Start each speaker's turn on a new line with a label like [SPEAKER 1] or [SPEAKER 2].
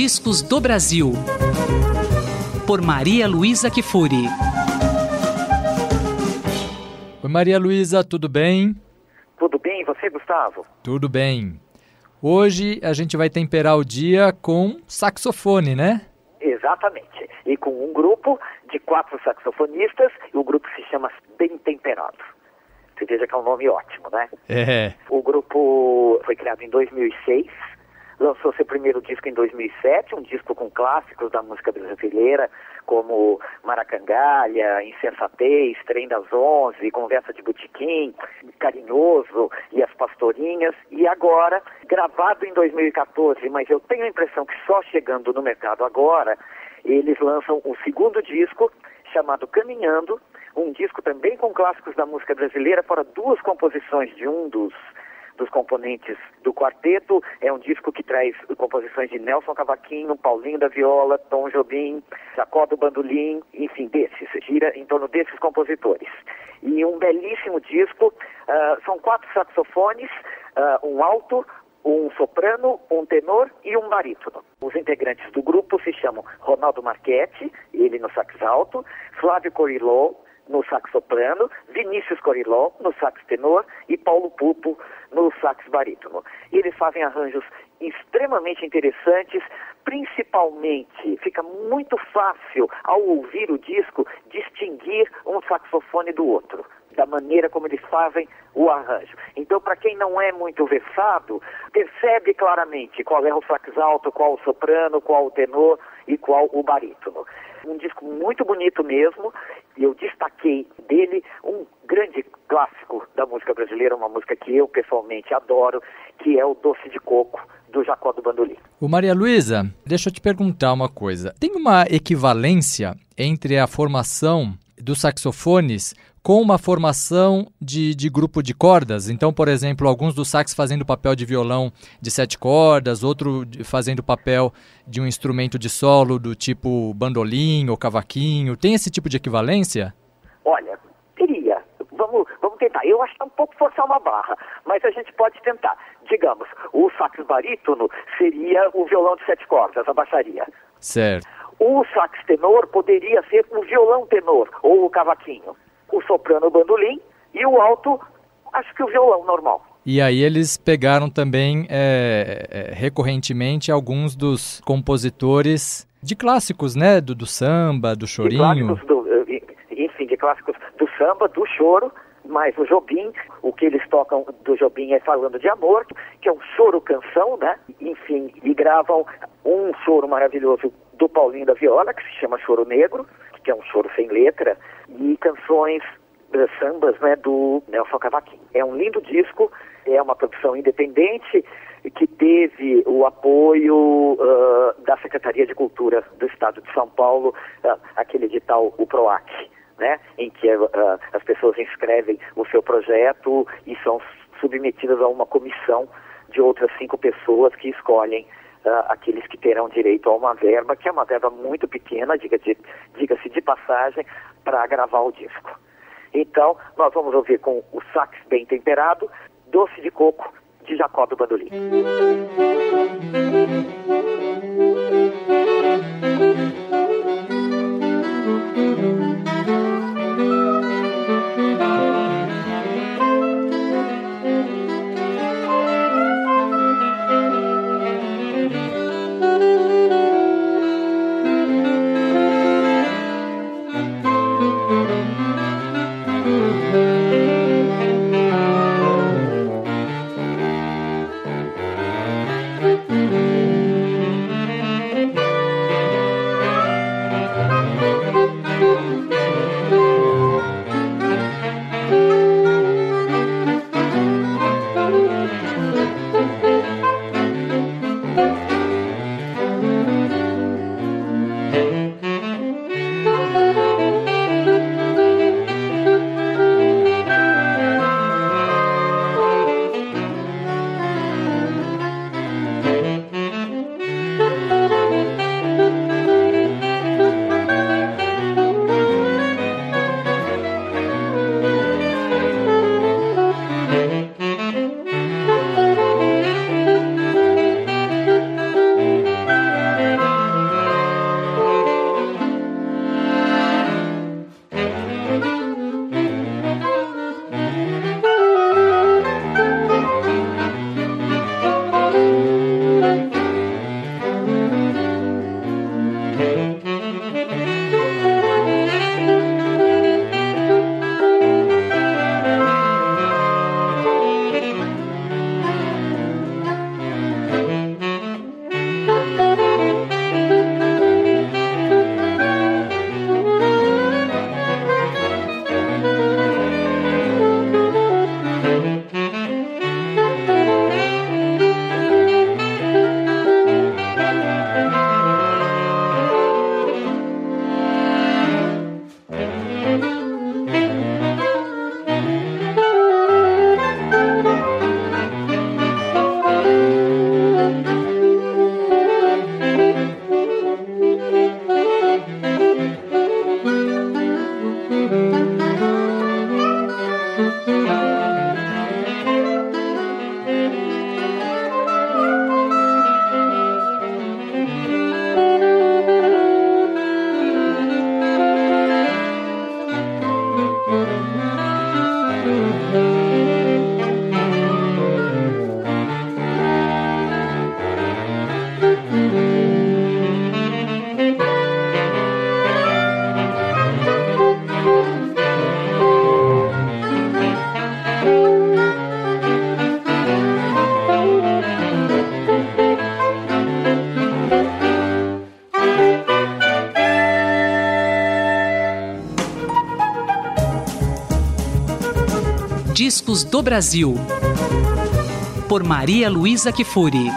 [SPEAKER 1] discos do Brasil. Por Maria Luísa Kifuri.
[SPEAKER 2] Oi, Maria Luísa, tudo bem?
[SPEAKER 3] Tudo bem, e você, Gustavo?
[SPEAKER 2] Tudo bem. Hoje a gente vai temperar o dia com saxofone, né?
[SPEAKER 3] Exatamente. E com um grupo de quatro saxofonistas, e o grupo se chama Bem Temperado. Você veja que é um nome ótimo, né?
[SPEAKER 2] É.
[SPEAKER 3] O grupo foi criado em 2006, lançou seu primeiro disco em 2007, um disco com clássicos da música brasileira, como Maracangalha, Insensatez, Trem das Onze, Conversa de Botequim, Carinhoso e As Pastorinhas. E agora, gravado em 2014, mas eu tenho a impressão que só chegando no mercado agora, eles lançam o segundo disco, chamado Caminhando, um disco também com clássicos da música brasileira, fora duas composições de um dos dos componentes do quarteto. É um disco que traz composições de Nelson Cavaquinho, Paulinho da Viola, Tom Jobim, Jacó do Bandolim, enfim, desses. Gira em torno desses compositores. E um belíssimo disco. Uh, são quatro saxofones, uh, um alto, um soprano, um tenor e um barítono. Os integrantes do grupo se chamam Ronaldo Marchetti, ele no sax alto, Flávio Corillo, no sax soprano, Vinícius Coriló no sax tenor e Paulo Pupo no sax barítono. E eles fazem arranjos extremamente interessantes, principalmente fica muito fácil ao ouvir o disco distinguir um saxofone do outro da maneira como eles fazem o arranjo. Então, para quem não é muito versado, percebe claramente qual é o sax alto, qual o soprano, qual o tenor e qual o barítono. Um disco muito bonito mesmo, e eu destaquei dele um grande clássico da música brasileira, uma música que eu pessoalmente adoro, que é o Doce de Coco, do Jacó do Bandolim.
[SPEAKER 2] O Maria Luísa, deixa eu te perguntar uma coisa. Tem uma equivalência entre a formação dos saxofones com uma formação de, de grupo de cordas. Então, por exemplo, alguns dos sax fazendo papel de violão de sete cordas, outro fazendo papel de um instrumento de solo do tipo bandolim ou cavaquinho. Tem esse tipo de equivalência?
[SPEAKER 3] Olha, teria. Vamos, vamos tentar. Eu acho que é um pouco forçar uma barra, mas a gente pode tentar. Digamos, o sax barítono seria o violão de sete cordas, a baixaria.
[SPEAKER 2] Certo.
[SPEAKER 3] O sax tenor poderia ser o violão tenor ou o cavaquinho o soprano o bandolim e o alto, acho que o violão normal.
[SPEAKER 2] E aí eles pegaram também é, é, recorrentemente alguns dos compositores de clássicos, né? Do, do samba, do chorinho.
[SPEAKER 3] De do, eh, enfim, de clássicos do samba, do choro, mas o Jobim, o que eles tocam do Jobim é falando de amor, que é um choro canção, né? Enfim, e gravam um choro maravilhoso do Paulinho da Viola, que se chama Choro Negro, que é um choro sem letra, e canções uh, sambas né, do Nelson Cavaquinho. É um lindo disco, é uma produção independente que teve o apoio uh, da Secretaria de Cultura do Estado de São Paulo, uh, aquele edital, o PROAC, né, em que as pessoas inscrevem o seu projeto e são submetidas a uma comissão de outras cinco pessoas que escolhem uh, aqueles que terão direito a uma verba, que é uma verba muito pequena, diga-se diga de passagem, para gravar o disco. Então, nós vamos ouvir com o sax bem temperado, Doce de Coco, de Jacó do Bandolim.
[SPEAKER 1] Bispos do Brasil. Por Maria Luísa Kifuri.